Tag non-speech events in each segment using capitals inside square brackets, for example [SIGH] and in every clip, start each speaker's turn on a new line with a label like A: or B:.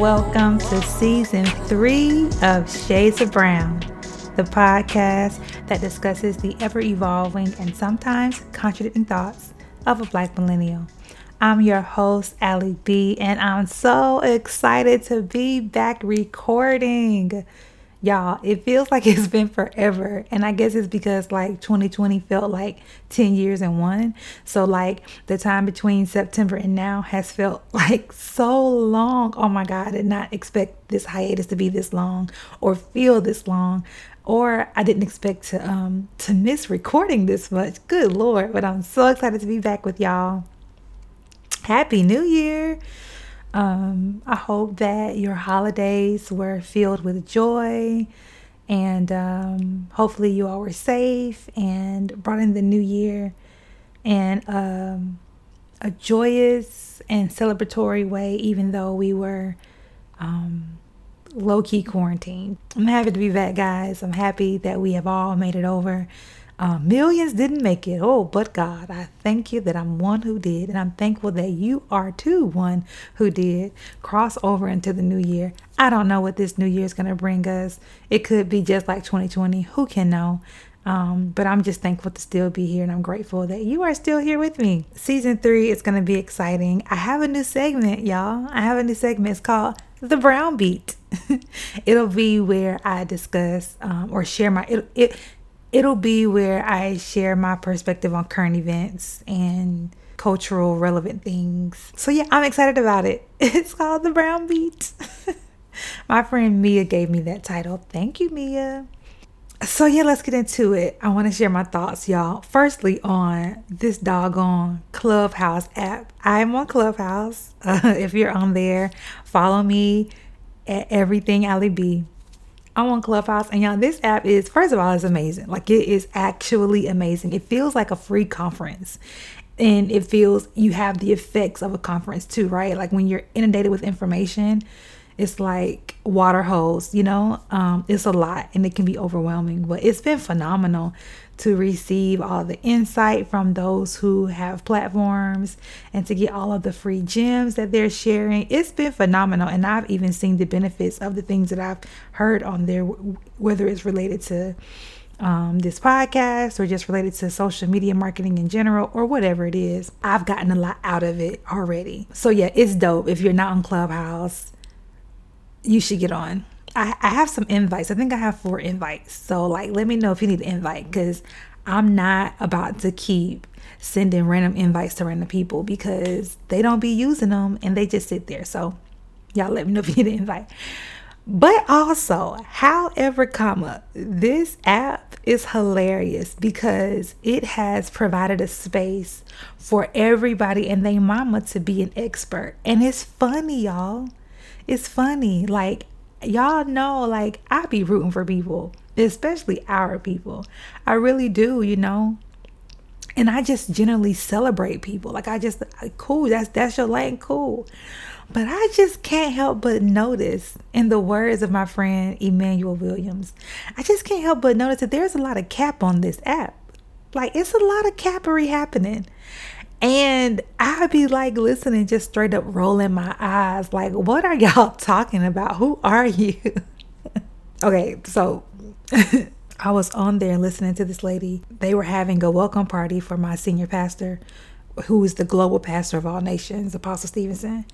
A: Welcome to season three of Shades of Brown, the podcast that discusses the ever evolving and sometimes contradicting thoughts of a black millennial. I'm your host, Ali B, and I'm so excited to be back recording. Y'all, it feels like [LAUGHS] it's been forever. And I guess it's because like 2020 felt like 10 years in one. So, like, the time between September and now has felt [LAUGHS] like so long. Oh my God, I did not expect this hiatus to be this long or feel this long. Or I didn't expect to um to miss recording this much. Good lord, but I'm so excited to be back with y'all. Happy New Year. Um, I hope that your holidays were filled with joy and um, hopefully you all were safe and brought in the new year in um, a joyous and celebratory way, even though we were um, low key quarantined. I'm happy to be back, guys. I'm happy that we have all made it over. Uh, millions didn't make it. Oh, but God, I thank you that I'm one who did. And I'm thankful that you are too one who did cross over into the new year. I don't know what this new year is going to bring us. It could be just like 2020. Who can know? Um, but I'm just thankful to still be here and I'm grateful that you are still here with me. Season three is going to be exciting. I have a new segment, y'all. I have a new segment. It's called The Brown Beat. [LAUGHS] It'll be where I discuss um, or share my, it, it it'll be where I share my perspective on current events and cultural relevant things. So yeah, I'm excited about it. [LAUGHS] It's called The Brown Beat. [LAUGHS] my friend Mia gave me that title. Thank you, Mia. So yeah, let's get into it. I want to share my thoughts, y'all. Firstly, on this doggone Clubhouse app. I'm on Clubhouse. Uh, [LAUGHS] if you're on there, follow me at everything Ali B. I'm on Clubhouse, and y'all, this app is first of all, it's amazing. Like it is actually amazing. It feels like a free conference, and it feels you have the effects of a conference too, right? Like when you're inundated with information, it's like water hose. You know, um, it's a lot, and it can be overwhelming. But it's been phenomenal to receive all the insight from those who have platforms and to get all of the free gems that they're sharing. It's been phenomenal. And I've even seen the benefits of the things that I've heard on there, whether it's related to um, this podcast or just related to social media marketing in general or whatever it is. I've gotten a lot out of it already. So, yeah, it's dope. If you're not on Clubhouse, you should get on. I, I have some invites. I think I have four invites. So like let me know if you need an invite because I'm not about to keep sending random invites to random people because they don't be using them and they just sit there. So y'all let me know if you need an invite. But also, however, comma, this app is hilarious because it has provided a space for everybody and their mama to be an expert. And it's funny, y'all. It's funny. Like y'all know like I be rooting for people, especially our people. I really do, you know. And I just generally celebrate people. Like I just cool, that's that's your lane, cool. But I just can't help but notice, in the words of my friend Emmanuel Williams, I just can't help but notice that there's a lot of cap on this app. Like it's a lot of cappery happening. And I'd be like listening, just straight up rolling my eyes, like, what are y'all [LAUGHS] talking about? Who are you? [LAUGHS] okay, so [LAUGHS] I was on there listening to this lady. They were having a welcome party for my senior pastor, who is the global pastor of all nations, Apostle Stevenson.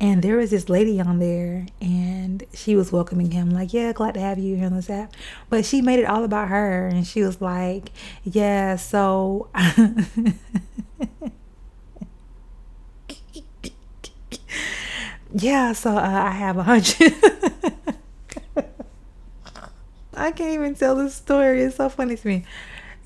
A: And there was this lady on there, and she was welcoming him, like, Yeah, glad to have you here on this app. But she made it all about her, and she was like, Yeah, so. Yeah, so uh, I have a hundred. [LAUGHS] I can't even tell the story. It's so funny to me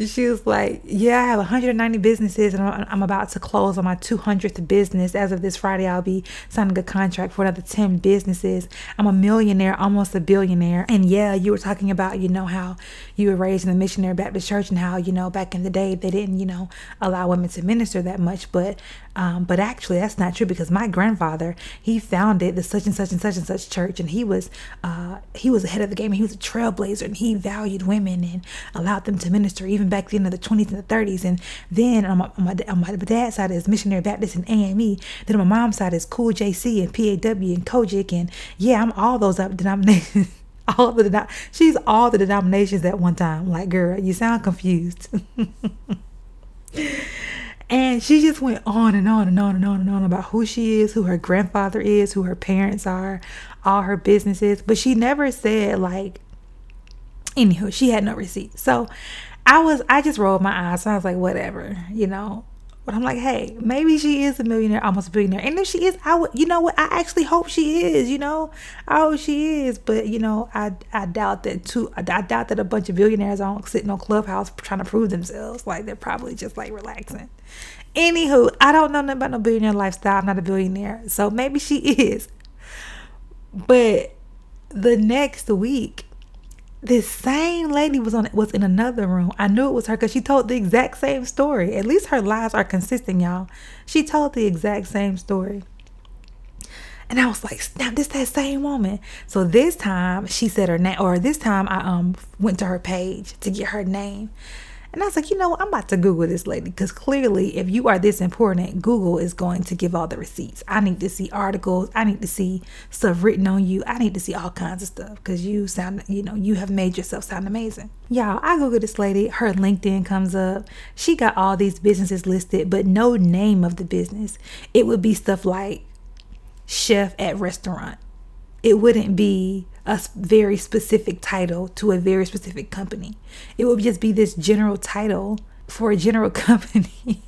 A: she was like, Yeah, I have 190 businesses and I'm about to close on my 200th business. As of this Friday, I'll be signing a contract for another 10 businesses. I'm a millionaire, almost a billionaire. And yeah, you were talking about, you know, how you were raised in the missionary Baptist church and how, you know, back in the day, they didn't, you know, allow women to minister that much. But, um, but actually, that's not true because my grandfather, he founded the such and such and such and such church and he was, uh, he was ahead of the game. He was a trailblazer and he valued women and allowed them to minister even back then in the 20s and the 30s. And then on my, on my, on my dad's side is Missionary Baptist and AME. Then on my mom's side is COOLJC and PAW and COGIC. And yeah, I'm all those up denominations. [LAUGHS] all the she's all the denominations at one time. Like, girl, you sound confused. [LAUGHS] and she just went on and on and on and on and on about who she is, who her grandfather is, who her parents are, all her businesses. But she never said like anywho, she had no receipt. So I was I just rolled my eyes. So I was like, whatever, you know. But I'm like, hey, maybe she is a millionaire, almost a billionaire. And if she is, I would, you know what? I actually hope she is. You know, I hope she is. But you know, I I doubt that too. I, I doubt that a bunch of billionaires aren't sitting on Clubhouse trying to prove themselves. Like they're probably just like relaxing. Anywho, I don't know nothing about no billionaire lifestyle. I'm not a billionaire, so maybe she [LAUGHS] is. But the next week, this same lady was on was in another room. I knew it was her because she told the exact same story. At least her lies are consistent, y'all. She told the exact same story. And I was like, snap, this that same woman. So this time she said her name, or this time I um went to her page to get her name. And I was like, you know, I'm about to Google this lady because clearly, if you are this important, Google is going to give all the receipts. I need to see articles. I need to see stuff written on you. I need to see all kinds of stuff because you sound, you know, you have made yourself sound amazing. Y'all, I Google this lady. Her LinkedIn comes up. She got all these businesses listed, but no name of the business. It would be stuff like chef at restaurant. It wouldn't be a very specific title to a very specific company. It would just be this general title for a general [LAUGHS] company.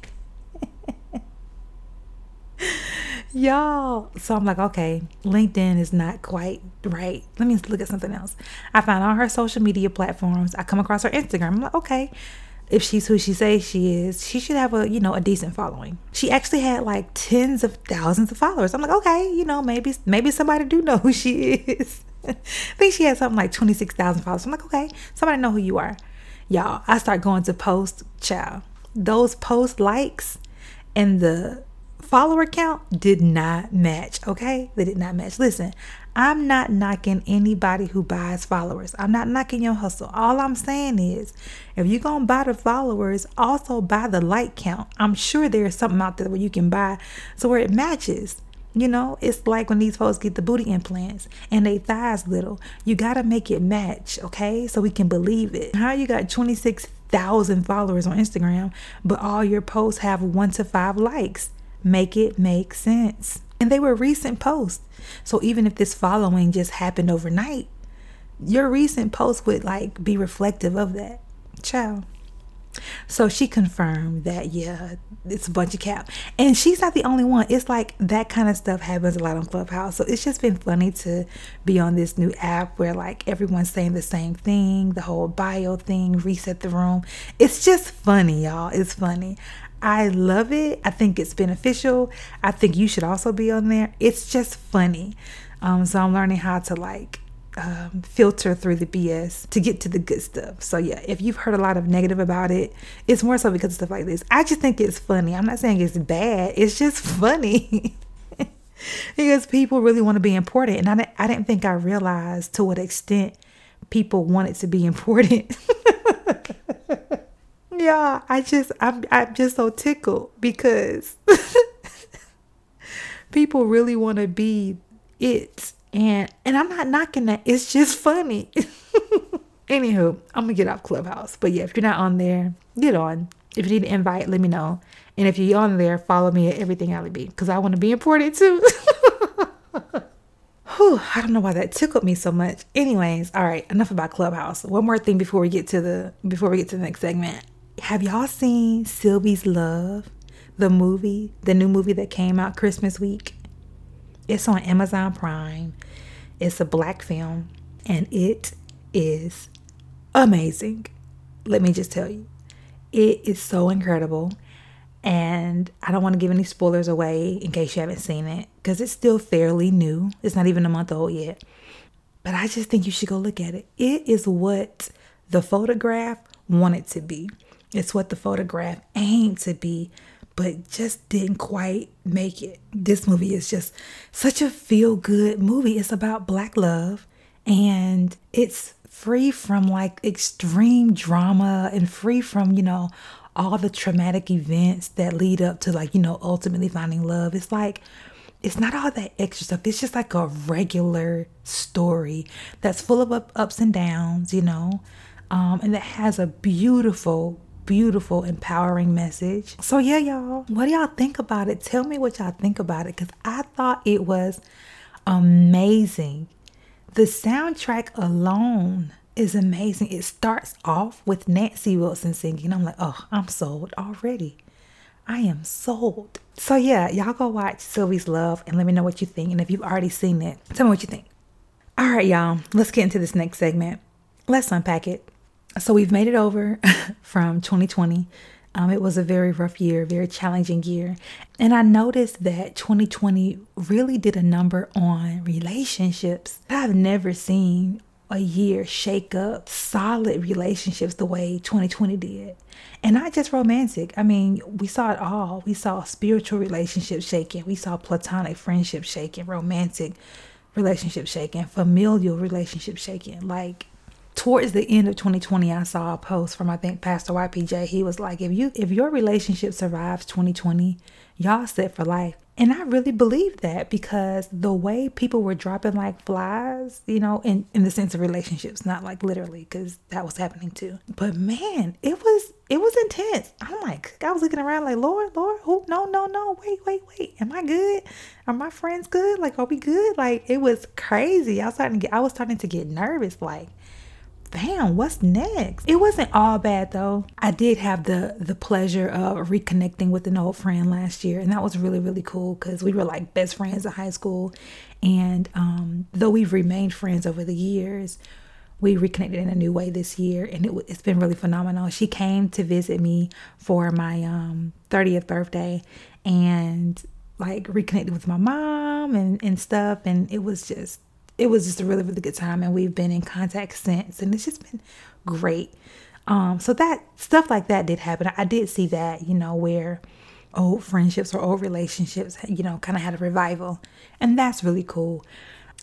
A: Y'all. So I'm like, okay, LinkedIn is not quite right. Let me look at something else. I found all her social media platforms. I come across her Instagram. I'm like, okay, if she's who she says she is, she should have a, you know, a decent following. She actually had like tens of thousands of followers. I'm like, okay, you know, maybe maybe somebody do know who she [LAUGHS] is. I think she had something like 26,000 followers. I'm like, okay, somebody know who you are. Y'all, I start going to post, child. Those post likes and the follower count did not match, okay? They did not match. Listen, I'm not knocking anybody who buys followers. I'm not knocking your hustle. All I'm saying is, if you're going to buy the followers, also buy the like count. I'm sure there's something out there where you can buy so where it matches. You know, it's like when these folks get the booty implants and they thighs little. You gotta make it match, okay? So we can believe it. How you got 26,000 followers on Instagram, but all your posts have one to five likes? Make it make sense. And they were recent posts. So even if this following just happened overnight, your recent post would like be reflective of that. Ciao. So she confirmed that, yeah, it's a bunch of cap. And she's not the only one. It's like that kind of stuff happens a lot on Clubhouse. So it's just been funny to be on this new app where like everyone's saying the same thing, the whole bio thing, reset the room. It's just funny, y'all. It's funny. I love it. I think it's beneficial. I think you should also be on there. It's just funny. Um, so I'm learning how to like um, filter through the BS to get to the good stuff. So yeah, if you've heard a lot of negative about it, it's more so because of stuff like this. I just think it's funny. I'm not saying it's bad. It's just [LAUGHS] funny. [LAUGHS] because people really want to be important and I I didn't think I realized to what extent people want it to be [LAUGHS] important. yeah, I just I'm I'm just so tickled because people really want to be it and and I'm not knocking that. It's just funny. [LAUGHS] Anywho, I'm gonna get off Clubhouse. But yeah, if you're not on there, get on. If you need an invite, let me know. And if you're on there, follow me at everything Ali B because I want to be important too. [LAUGHS] Whew, I don't know why that tickled me so much. Anyways, all right, enough about Clubhouse. One more thing before we get to the before we get to the next segment. Have y'all seen Sylvie's Love, the movie, the new movie that came out Christmas week? It's on Amazon Prime. It's a black film and it is amazing. Let me just tell you, it is so incredible. And I don't want to give any spoilers away in case you haven't seen it because it's still fairly new. It's not even a month old yet. But I just think you should go look at it. It is what the photograph wanted to be, it's what the photograph aimed to be but just didn't quite make it. This movie is just such a feel good movie. It's about black love And it's free from like extreme drama and free from, you know, all the traumatic events that lead up to like, you know, ultimately finding love. It's like, it's not all that extra stuff. It's just like a regular story that's full of ups and downs, you know, um, and that has a beautiful, beautiful, empowering message. So, yeah, y'all, what do y'all think about it? Tell me what y'all think about it because I thought it was amazing. The soundtrack alone is amazing. It starts off with Nancy Wilson singing. I'm like, oh, I'm sold already. I am sold. So yeah, y'all go watch Sylvie's Love and let me know what you think. And if you've already seen it, tell me what you think. All right, y'all, let's get into this next segment. Let's unpack it. So we've made it over [LAUGHS] from 2020. Um, it was a very rough year, very challenging year. And I noticed that 2020 really did a number on relationships I've never seen a year shake up solid relationships the way 2020 did. And not just romantic. I mean, we saw it all. We saw spiritual relationships shaking. We saw platonic friendships shaking, romantic relationships shaking, familial relationships shaking. Like towards the end of 2020 i saw a post from i think pastor ypj he was like if you if your relationship survives 2020 y'all set for life and I really believe that because the way people were dropping like flies, you know, in, in the sense of relationships, not like literally, because that was happening too. But man, it was it was intense. I'm like, I was looking around like, Lord, Lord, who no, no, no, wait, wait, wait. Am I good? Are my friends good? Like, are we good? Like it was crazy. I was starting to get I was starting to get nervous, like damn, what's next? It wasn't all bad though. I did have the the pleasure of reconnecting with an old friend last year, and that was really really cool because we were like best friends in high school, and um, though we've remained friends over the years. We reconnected in a new way this year, and it, it's been really phenomenal. She came to visit me for my um, 30th birthday, and like reconnected with my mom and, and stuff, and it was just it was just a really really good time and we've been in contact since and it's just been great. Um so that stuff like that did happen. I did see that you know where old friendships or old relationships you know kind of had a revival and that's really cool.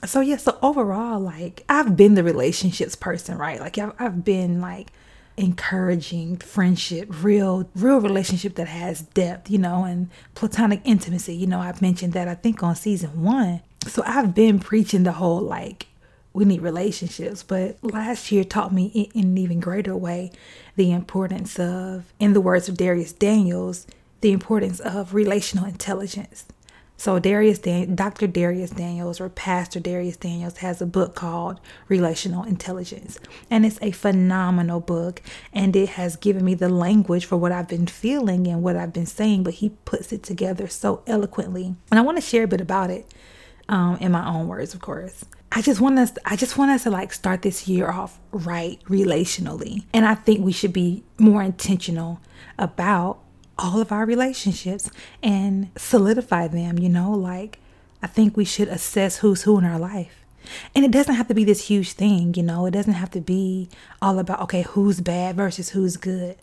A: So yeah so overall like i've been the relationships person right? Like i've, I've been like encouraging friendship real real relationship that has depth you know and platonic intimacy. You know i've mentioned that i think on season one so I've been preaching the whole like we need relationships, but last year taught me in, in an even greater way the importance of, in the words of Dharius Daniels, the importance of relational intelligence. So Dharius Dan- Dr. Dharius Daniels or Pastor Dharius Daniels has a book called Relational Intelligence. And it's a phenomenal book and it has given me the language for what I've been feeling and what I've been saying, but he puts it together so eloquently. And I want to share a bit about it um, in my own words, of course. I just want us I just want us to like start this year off right relationally. And I think we should be more intentional about all of our relationships and solidify them, you know, like I think we should assess who's who in our life. And it doesn't have to be this huge thing, you know, it doesn't have to be all about, okay, who's bad versus who's good.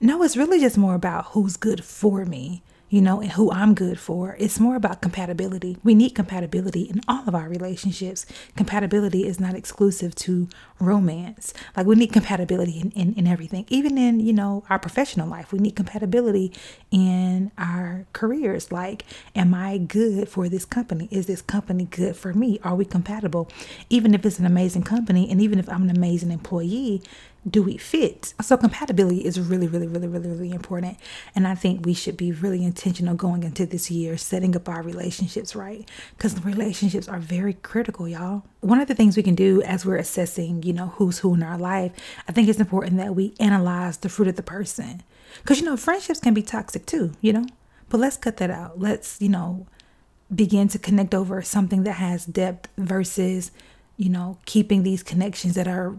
A: No, it's really just more about who's good for me you know, and who I'm good for. It's more about compatibility. We need compatibility in all of our relationships. Compatibility is not exclusive to romance. Like we need compatibility in, in, in everything. Even in, you know, our professional life. We need compatibility in our careers. Like, am I good for this company? Is this company good for me? Are we compatible? Even if it's an amazing company and even if I'm an amazing employee, do we fit? So compatibility is really, really, really, really, really important. And I think we should be really intentional going into this year, setting up our relationships right. Because relationships are very critical, y'all. One of the things we can do as we're assessing, you know, who's who in our life, I think it's important that we analyze the fruit of the person. Because, you know, friendships can be toxic too, you know? But let's cut that out. Let's, you know, begin to connect over something that has depth versus, you know, keeping these connections that are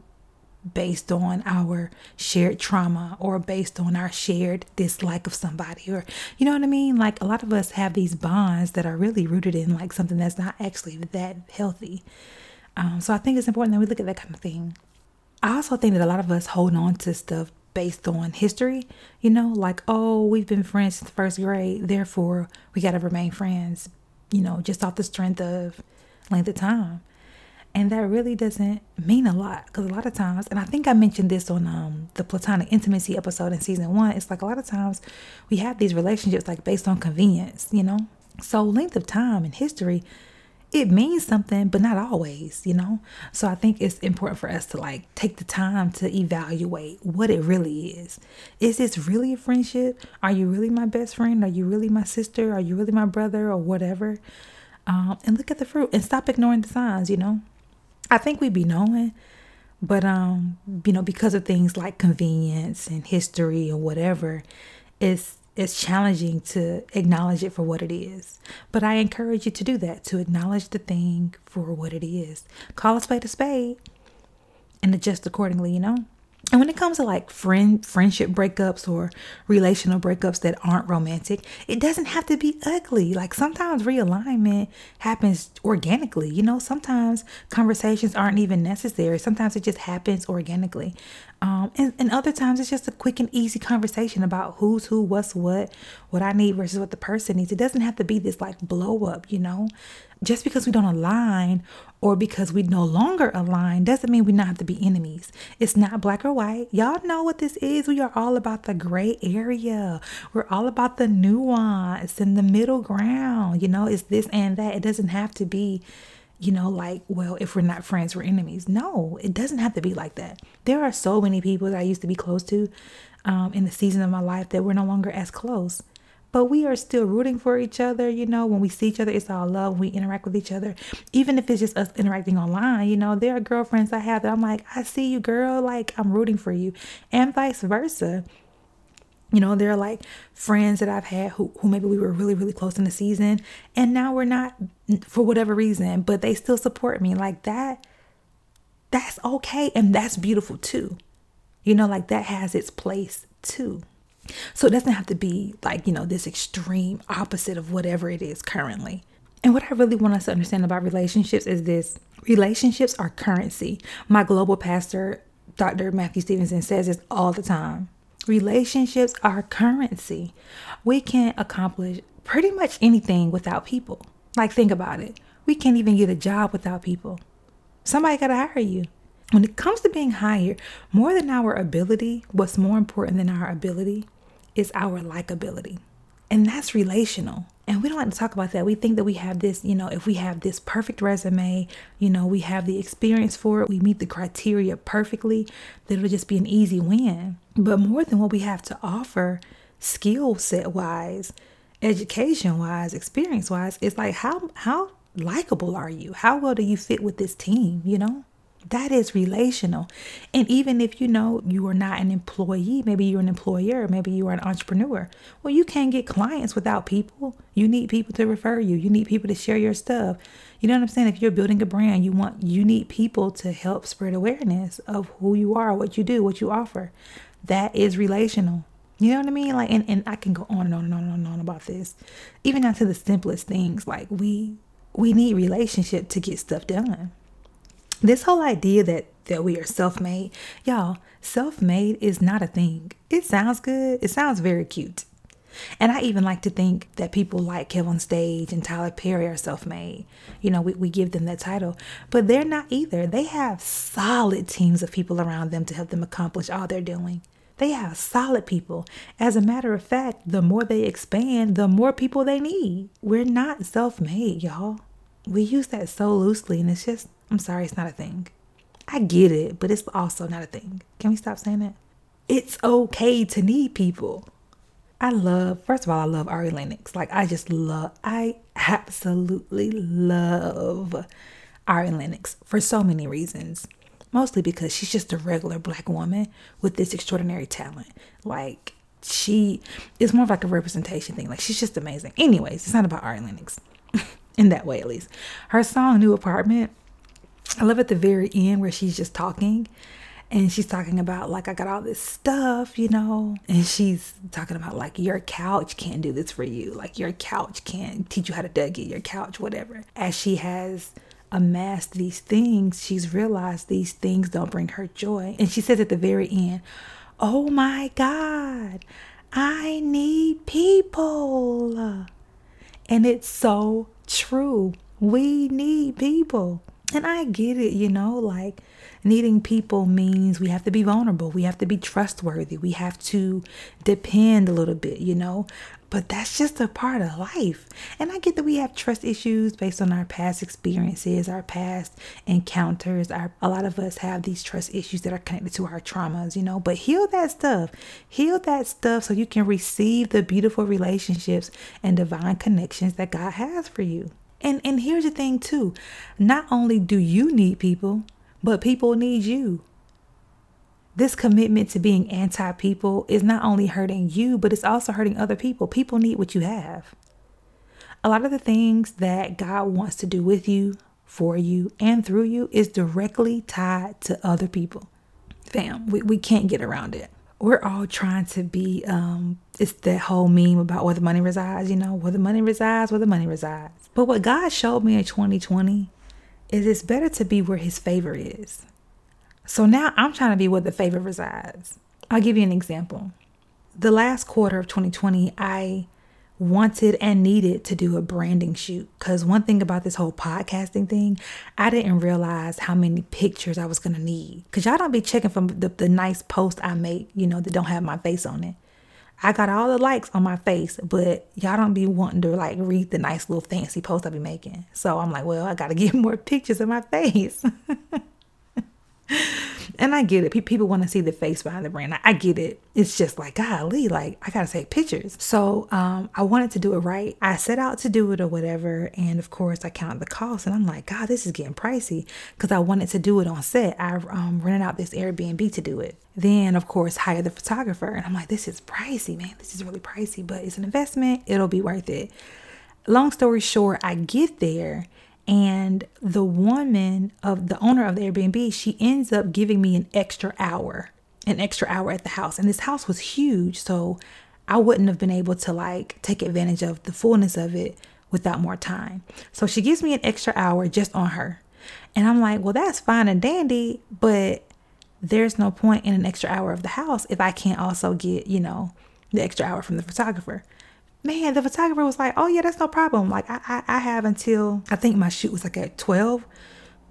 A: based on our shared trauma or based on our shared dislike of somebody or you know what I mean? Like a lot of us have these bonds that are really rooted in like something that's not actually that healthy. Um, so I think it's important that we look at that kind of thing. I also think that a lot of us hold on to stuff based on history you know? Like oh we've been friends since first grade therefore we got to remain friends you know just off the strength of length of time And that really doesn't mean a lot because a lot of times, and I think I mentioned this on um, the platonic intimacy episode in season one, it's like a lot of times we have these relationships like based on convenience, you know? So, length of time in history it means something, but not always, you know? So I think it's important for us to like take the time to evaluate what it really is. Is this really a friendship? Are you really my best friend? Are you really my sister? Are you really my brother or whatever? Um, and look at the fruit and stop ignoring the signs, you know? I think we'd be knowing, but um, you know, because of things like convenience and history or whatever, it's it's challenging to acknowledge it for what it is. But I encourage you to do that, to acknowledge the thing for what it is. Call a spade a spade and adjust accordingly, you know? And when it comes to like friend friendship breakups or relational breakups that aren't romantic, it doesn't have to be ugly. Like sometimes realignment happens organically. You know, sometimes conversations aren't even necessary. Sometimes it just happens organically. Um, and, and other times it's just a quick and easy conversation about who's who, what's what, what I need versus what the person needs. It doesn't have to be this like blow up, you know? Just because we don't align or because we no longer align doesn't mean we not have to be enemies. It's not black or white. Y'all know what this is. We are all about the gray area. We're all about the nuance and the middle ground. You know, it's this and that. It doesn't have to be you know, like, well, if we're not friends, we're enemies. No, it doesn't have to be like that. There are so many people that I used to be close to um, in the season of my life that we're no longer as close. But we are still rooting for each other, you know. When we see each other, it's all love. We interact with each other, even if it's just us interacting online, you know, there are girlfriends I have that I'm like, I see you, girl, like I'm rooting for you, and vice versa. You know, there are like friends that I've had who, who maybe we were really, really close in the season, and now we're not for whatever reason, but they still support me. Like that, that's okay. And that's beautiful too. You know, like that has its place too. So it doesn't have to be like, you know, this extreme opposite of whatever it is currently. And what I really want us to understand about relationships is this relationships are currency. My global pastor, Dr. Matthew Stevenson, says this all the time. Relationships are currency. We can accomplish pretty much anything without people. Like, think about it. We can't even get a job without people. Somebody got to hire you. When it comes to being hired, more than our ability, what's more important than our ability is our likability. And that's relational. And we don't like to talk about that. We think that we have this, you know, if we have this perfect resume, you know, we have the experience for it, we meet the criteria perfectly, that it'll just be an easy win. But more than what we have to offer, skill set wise, education wise, experience wise, it's like how how likable are you? How well do you fit with this team, you know? That is relational. And even if you know you are not an employee, maybe you're an employer, maybe you are an entrepreneur. Well, you can't get clients without people. You need people to refer you. You need people to share your stuff. You know what I'm saying? If you're building a brand, you want you need people to help spread awareness of who you are, what you do, what you offer. That is relational. You know what I mean? Like, and, and I can go on and on and on and on about this, even down to the simplest things. Like, we we need relationship to get stuff done. This whole idea that that we are self-made, y'all, self-made is not a thing. It sounds good. It sounds very cute. And I even like to think that people like Kevin Stage and Tyler Perry are self made. You know, we, we give them that title, but they're not either. They have solid teams of people around them to help them accomplish all they're doing. They have solid people. As a matter of fact, the more they expand, the more people they need. We're not self made, y'all. We use that so loosely, and it's just, I'm sorry, it's not a thing. I get it, but it's also not a thing. Can we stop saying that? It's okay to need people. I love, first of all, I love Ari Lennox. Like, I just love, I absolutely love Ari Lennox for so many reasons mostly because she's just a regular black woman with this extraordinary talent. Like she is more of like a representation thing. Like she's just amazing. Anyways, it's not about Ari Lennox [LAUGHS] in that way, at least. Her song "New Apartment," I love at the very end where she's just talking. And she's talking about like I got all this stuff, you know, and she's talking about like your couch can't do this for you, like your couch can't teach you how to Dougie, your couch, whatever. As she has amassed these things, she's realized these things don't bring her joy. And she says at the very end, Oh my God, I need people. And it's so true. We need people. And I get it, you know, like needing people means we have to be vulnerable. We have to be trustworthy. We have to depend a little bit, you know. But that's just a part of life. And I get that we have trust issues based on our past experiences, our past encounters. Our, a lot of us have these trust issues that are connected to our traumas, you know. But heal that stuff. Heal that stuff so you can receive the beautiful relationships and divine connections that God has for you. And and here's the thing too. Not only do you need people, but people need you. This commitment to being anti people is not only hurting you, but it's also hurting other people. People need what you have. A lot of the things that God wants to do with you, for you, and through you is directly tied to other people. Fam, we, we can't get around it. We're all trying to be, um, it's that whole meme about where the money resides, you know, where the money resides, where the money resides. But what God showed me in 2020 is it's better to be where his favor is. So now I'm trying to be where the favor resides. I'll give you an example. The last quarter of 2020, I wanted and needed to do a branding shoot because one thing about this whole podcasting thing i didn't realize how many pictures i was going to need because y'all don't be checking from the, the nice post i make you know that don't have my face on it I got all the likes on my face, but y'all don't be wanting to like read the nice little fancy post I be making. So I'm like, well, I gotta [LAUGHS] get more pictures of my face. [LAUGHS] and I get it. People want to see the face behind the brand. I get it. It's just like, golly, like I gotta take pictures. So um, I wanted to do it right. I set out to do it or whatever, and of course I counted the cost, and I'm like, God, this is getting pricey because I wanted to do it on set. I um, rented out this Airbnb to do it. Then of course hire the photographer, and I'm like, this is pricey, man. This is really pricey, but it's an investment. It'll be worth it. Long story short, I get there and the woman of the owner of the Airbnb, she ends up giving me an extra hour, an extra hour at the house. And this house was huge. So I wouldn't have been able to like take advantage of the fullness of it without more time. So she gives me an extra hour just on her. And I'm like, well, that's fine and dandy, but there's no point in an extra hour of the house if I can't also get, you know, the extra hour from the photographer man, the photographer was like, oh yeah, that's no problem. Like I, I, I have until, I think my shoot was like at 12,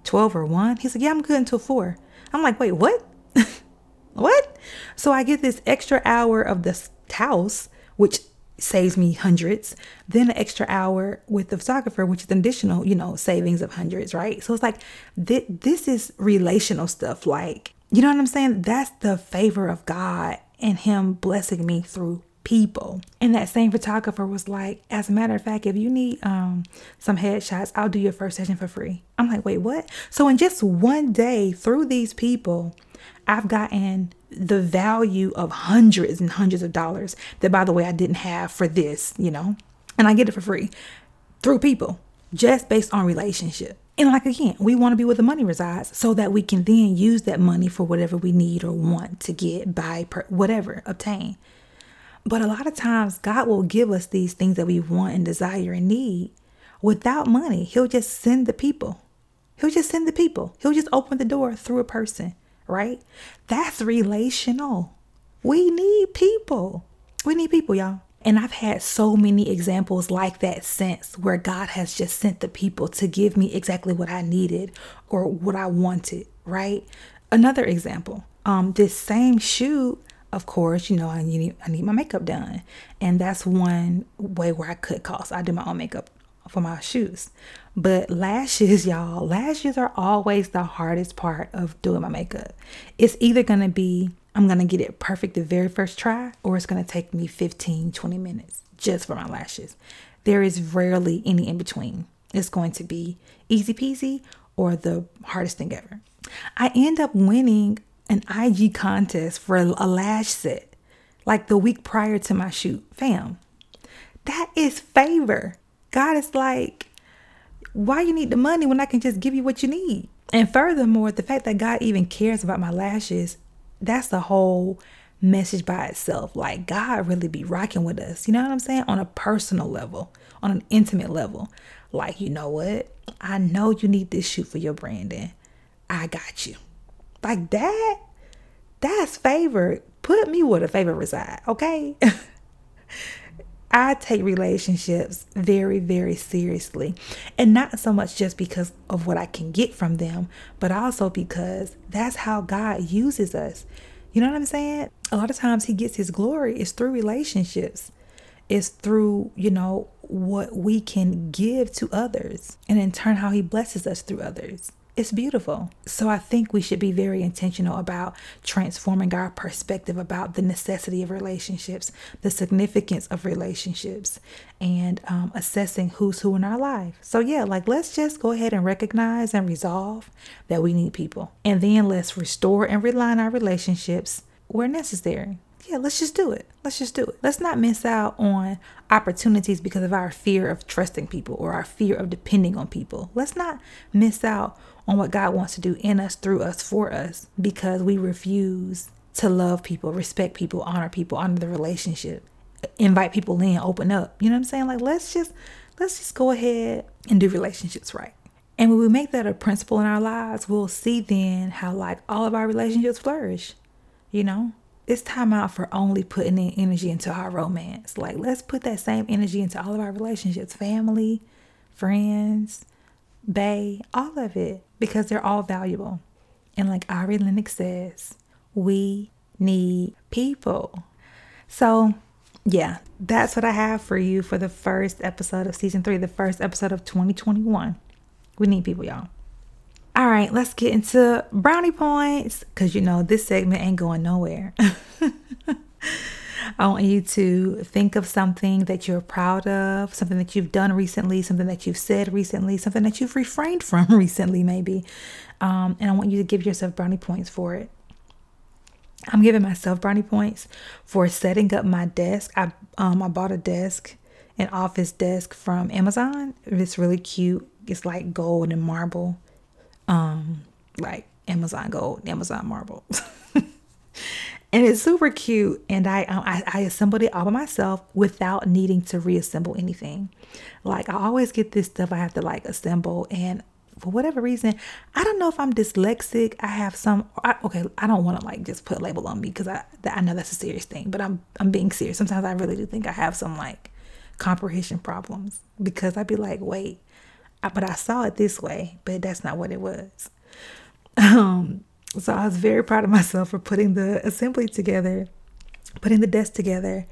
A: 12 or 1. He's like, yeah, I'm good until 4. I'm like, wait, what? [LAUGHS] what? So I get this extra hour of this house, which saves me hundreds, then an extra hour with the photographer, which is an additional, you know, savings of hundreds, right? So it's like, th- this is relational stuff. Like, you know what I'm saying? That's the favor of God and Him blessing me through people. And that same photographer was like, as a matter of fact, if you need um some headshots, I'll do your first session for free. I'm like, wait, what? So in just one day through these people, I've gotten the value of hundreds and hundreds of dollars that by the way I didn't have for this, you know. And I get it for free through people just based on relationship. And like again, we want to be where the money resides so that we can then use that money for whatever we need or want to get, buy, per, whatever, obtain. But a lot of times, God will give us these things that we want and desire and need without money. He'll just send the people. He'll just send the people. He'll just open the door through a person, right? That's relational. We need people. We need people, y'all. And I've had so many examples like that since where God has just sent the people to give me exactly what I needed or what I wanted, right? Another example, um, this same shoe of course, you know, I need I need my makeup done, and that's one way where I cut costs. I do my own makeup for my shoes, but lashes, [LAUGHS] y'all, lashes are always the hardest part of doing my makeup. It's either gonna be I'm gonna get it perfect the very first try, or it's gonna take me 15, 20 minutes just for my lashes. There is rarely any in between. It's going to be easy peasy or the hardest thing ever. I end up winning an IG contest for a lash set like the week prior to my shoot. Fam, that is favor. God is like, why you need the money when I can just give you what you need? And furthermore, the fact that God even cares about my lashes, that's the whole message by itself. Like God really be rocking with us. You know what I'm saying? On a personal level, on an intimate level. Like, you know what? I know you need this shoot for your branding. I got you. Like that, that's favor. Put me where the favor reside, okay? [LAUGHS] I take relationships very, very seriously. And not so much just because of what I can get from them, but also because that's how God uses us. You know what I'm saying? A lot of times He gets His glory is through relationships, it's through, you know, what we can give to others, and in turn, how He blesses us through others it's beautiful. So I think we should be very intentional about transforming our perspective about the necessity of relationships, the significance of relationships, and um, assessing who's who in our life. So, yeah, like let's just go ahead and recognize and resolve that we need people. And then let's restore and realign our relationships where necessary yeah, let's just do it. Let's just do it. Let's not miss out on opportunities because of our fear of trusting people or our fear of depending on people. Let's not miss out on what God wants to do in us, through us, for us because we refuse to love people, respect people, honor people, honor the relationship, invite people in, open up. You know what I'm saying? Like let's just let's just go ahead and do relationships right. And when we make that a principle in our lives, we'll see then how like all of our relationships flourish. You know, it's time out for only putting in energy into our romance. Like, let's put that same energy into all of our relationships family, friends, bay, all of it, because they're all valuable. And like Ari Lennox says, we need people. So, yeah, that's what I have for you for the first episode of season three, the first episode of 2021. We need people, y'all. All right, let's get into brownie points because you know this segment ain't going nowhere. [LAUGHS] I want you to think of something that you're proud of, something that you've done recently, something that you've said recently, something that you've refrained from [LAUGHS] recently, maybe. Um, and I want you to give yourself brownie points for it. I'm giving myself brownie points for setting up my desk. I um I bought a desk, an office desk from Amazon. It's really cute. It's like gold and marble um, like Amazon Gold, Amazon Marble. [LAUGHS] and it's super cute. And I, um, I I assembled it all by myself without needing to reassemble anything. Like I always get this stuff I have to like assemble, and for whatever reason, I don't know if I'm dyslexic. I have some. I, okay, I don't want to like just put a label on me because I I know that's a serious thing, but I'm I'm being serious. Sometimes I really do think I have some like comprehension problems because I'd be like, wait, but I saw it this way, but that's not what it was. [LAUGHS] Um, so I was very proud of myself for putting the assembly together, putting the desk together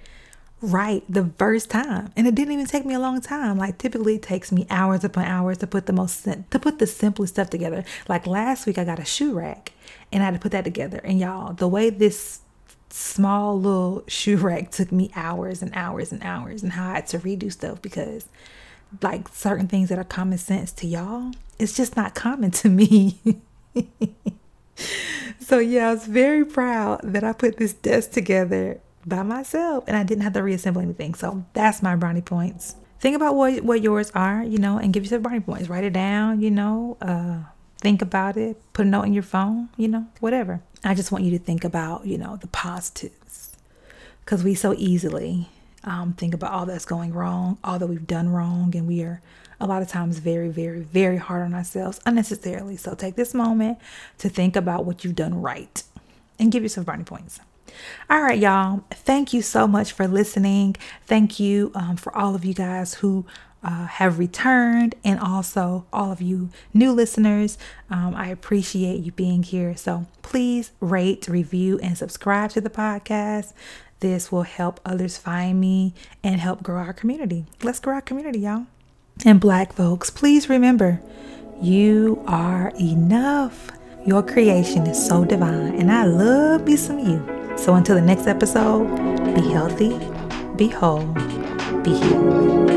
A: right the first time. And it didn't even take me a long time. Like typically it takes me hours upon hours to put the most to put the simplest stuff together. Like last week I got a shoe rack and I had to put that together. And y'all, the way this small little shoe rack took me hours and hours and hours and how I had to redo stuff because like certain things that are common sense to y'all, it's just not common to me. [LAUGHS] so yeah, I was very proud that I put this desk together by myself and I didn't have to reassemble anything. So that's my brownie points. Think about what what yours are, you know, and give yourself brownie points. Write it down, you know, uh think about it, put a note in your phone, you know, whatever. I just want you to think about, you know, the positives. Cuz we so easily um, think about all that's going wrong, all that we've done wrong, and we are a lot of times very, very, very hard on ourselves unnecessarily. So take this moment to think about what you've done right and give yourself brownie points. All right, y'all. Thank you so much for listening. Thank you um, for all of you guys who uh, have returned and also all of you new listeners. Um, I appreciate you being here. So please rate, review, and subscribe to the podcast. This will help others find me and help grow our community. Let's grow our community, y'all. And black folks, please remember you are enough. Your creation is so divine, and I love me some you. So until the next episode, be healthy, be whole, be healed.